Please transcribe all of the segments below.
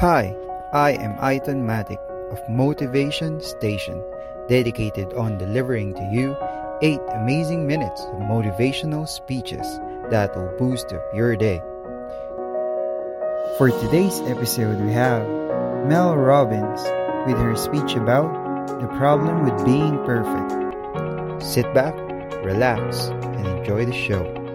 Hi, I am Aiton Matic of Motivation Station, dedicated on delivering to you eight amazing minutes of motivational speeches that will boost up your day. For today's episode, we have Mel Robbins with her speech about the problem with being perfect. Sit back, relax, and enjoy the show.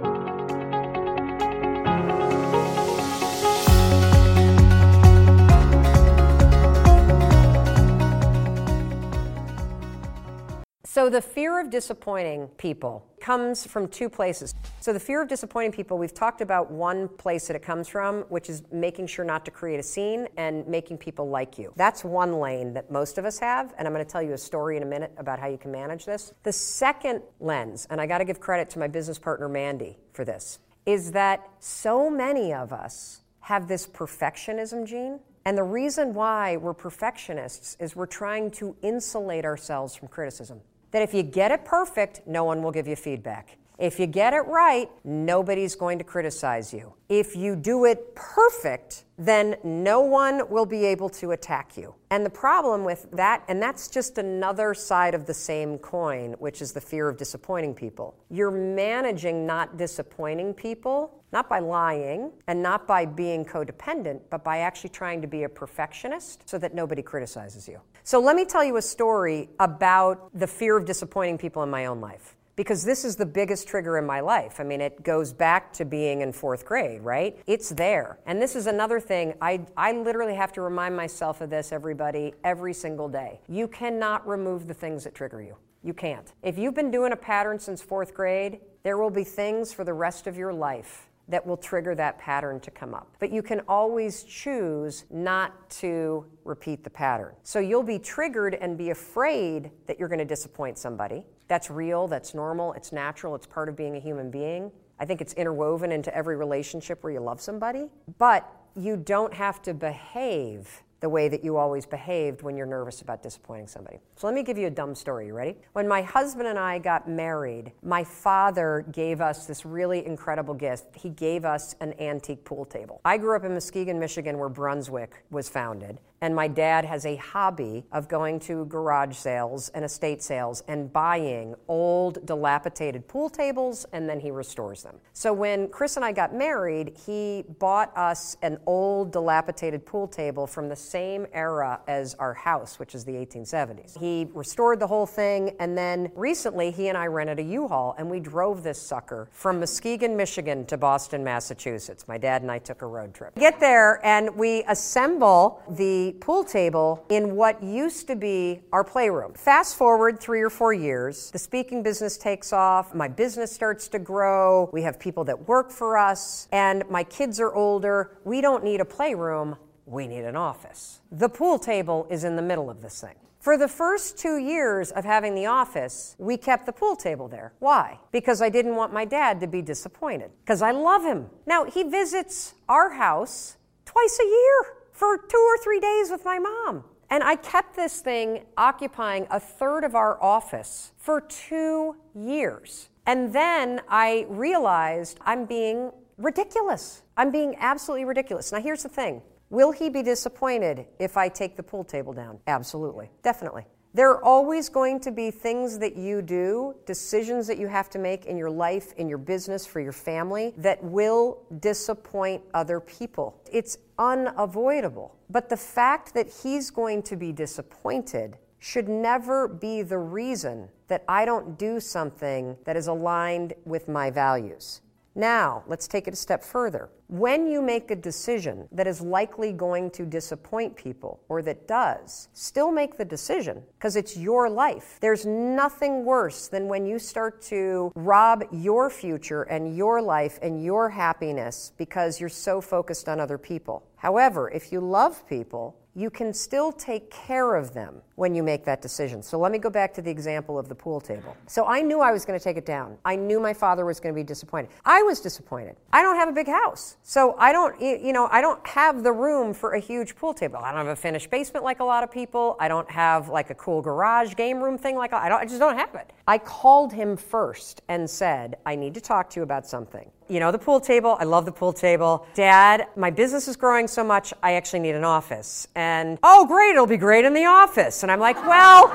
So, the fear of disappointing people comes from two places. So, the fear of disappointing people, we've talked about one place that it comes from, which is making sure not to create a scene and making people like you. That's one lane that most of us have, and I'm going to tell you a story in a minute about how you can manage this. The second lens, and I got to give credit to my business partner Mandy for this, is that so many of us have this perfectionism gene. And the reason why we're perfectionists is we're trying to insulate ourselves from criticism that if you get it perfect, no one will give you feedback. If you get it right, nobody's going to criticize you. If you do it perfect, then no one will be able to attack you. And the problem with that, and that's just another side of the same coin, which is the fear of disappointing people. You're managing not disappointing people not by lying and not by being codependent, but by actually trying to be a perfectionist so that nobody criticizes you. So let me tell you a story about the fear of disappointing people in my own life because this is the biggest trigger in my life. I mean, it goes back to being in fourth grade, right? It's there. And this is another thing, I, I literally have to remind myself of this, everybody, every single day. You cannot remove the things that trigger you. You can't. If you've been doing a pattern since fourth grade, there will be things for the rest of your life that will trigger that pattern to come up. But you can always choose not to repeat the pattern. So you'll be triggered and be afraid that you're going to disappoint somebody. That's real, that's normal, it's natural, it's part of being a human being. I think it's interwoven into every relationship where you love somebody. But you don't have to behave the way that you always behaved when you're nervous about disappointing somebody. So let me give you a dumb story. You ready? When my husband and I got married, my father gave us this really incredible gift. He gave us an antique pool table. I grew up in Muskegon, Michigan, where Brunswick was founded. And my dad has a hobby of going to garage sales and estate sales and buying old, dilapidated pool tables, and then he restores them. So when Chris and I got married, he bought us an old, dilapidated pool table from the same era as our house, which is the 1870s. He restored the whole thing, and then recently he and I rented a U-Haul, and we drove this sucker from Muskegon, Michigan to Boston, Massachusetts. My dad and I took a road trip. Get there, and we assemble the pool table in what used to be our playroom. Fast forward three or four years, the speaking business takes off, my business starts to grow, we have people that work for us, and my kids are older. We don't need a playroom, we need an office. The pool table is in the middle of this thing. For the first two years of having the office, we kept the pool table there. Why? Because I didn't want my dad to be disappointed. Because I love him. Now, he visits our house twice a year for two or three days with my mom. And I kept this thing occupying a third of our office for two years. And then I realized I'm being ridiculous. I'm being absolutely ridiculous. Now, here's the thing Will he be disappointed if I take the pool table down? Absolutely. Definitely. There are always going to be things that you do, decisions that you have to make in your life, in your business, for your family, that will disappoint other people. It's unavoidable. But the fact that he's going to be disappointed should never be the reason that I don't do something that is aligned with my values. Now, let's take it a step further. When you make a decision that is likely going to disappoint people, or that does, still make the decision because it's your life. There's nothing worse than when you start to rob your future and your life and your happiness because you're so focused on other people. However, if you love people, you can still take care of them when you make that decision. So let me go back to the example of the pool table. So I knew I was going to take it down. I knew my father was going to be disappointed. I was disappointed. I don't have a big house. So I don't, you know, I don't have the room for a huge pool table. I don't have a finished basement like a lot of people. I don't have like a cool garage game room thing like I don't I just don't have it. I called him first and said, "I need to talk to you about something." You know, the pool table, I love the pool table. Dad, my business is growing so much, I actually need an office. And, "Oh, great, it'll be great in the office." And I'm like, "Well,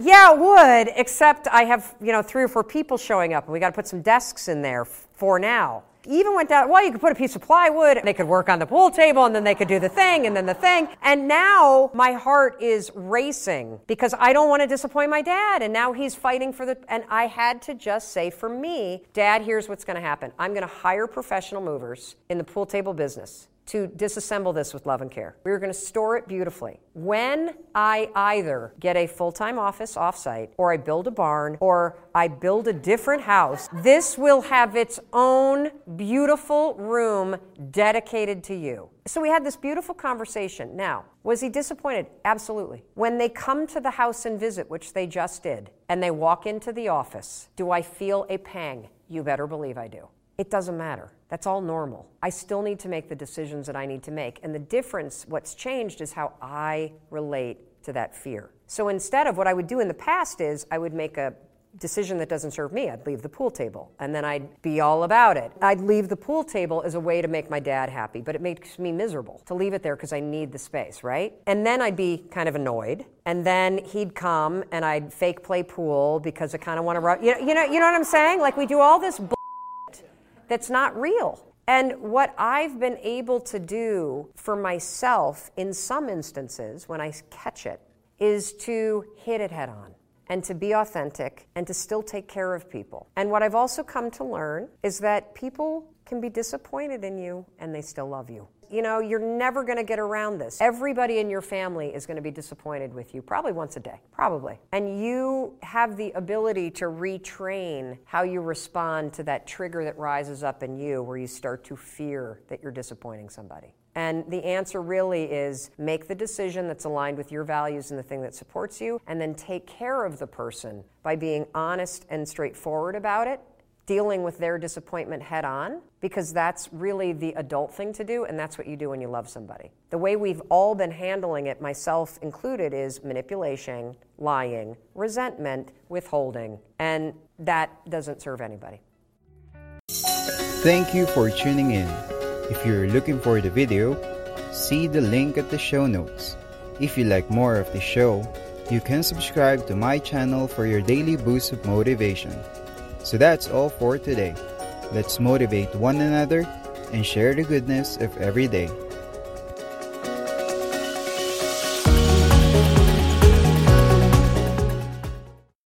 yeah, it would, except I have, you know, three or four people showing up and we got to put some desks in there for now. Even went down, well, you could put a piece of plywood, they could work on the pool table, and then they could do the thing, and then the thing. And now my heart is racing because I don't want to disappoint my dad. And now he's fighting for the, and I had to just say, for me, Dad, here's what's going to happen. I'm going to hire professional movers in the pool table business to disassemble this with love and care. We are going to store it beautifully. When I either get a full time office offsite, or I build a barn, or I build a different house, this will have its own beautiful room dedicated to you. So we had this beautiful conversation. Now, was he disappointed? Absolutely. When they come to the house and visit, which they just did, and they walk into the office, do I feel a pang? You better believe I do. It doesn't matter. That's all normal. I still need to make the decisions that I need to make. And the difference, what's changed, is how I relate to that fear. So instead of what I would do in the past is I would make a decision that doesn't serve me, I'd leave the pool table and then I'd be all about it. I'd leave the pool table as a way to make my dad happy, but it makes me miserable to leave it there because I need the space, right? And then I'd be kind of annoyed. And then he'd come and I'd fake play pool because I kind of want to you know, you know, you know what I'm saying? Like we do all this that's not real. And what I've been able to do for myself in some instances when I catch it is to hit it head on and to be authentic and to still take care of people. And what I've also come to learn is that people can be disappointed in you and they still love you you know, you're never going to get around this. Everybody in your family is going to be disappointed with you, probably once a day, probably. And you have the ability to retrain how you respond to that trigger that rises up in you where you start to fear that you're disappointing somebody. And the answer really is make the decision that's aligned with your values and the thing that supports you, and then take care of the person by being honest and straightforward about it dealing with their disappointment head on because that's really the adult thing to do and that's what you do when you love somebody. The way we've all been handling it, myself included, is manipulation, lying, resentment, withholding, and that doesn't serve anybody. Thank you for tuning in. If you're looking for the video, see the link at the show notes. If you like more of the show, you can subscribe to my channel for your daily boost of motivation. So that's all for today. Let's motivate one another and share the goodness of every day.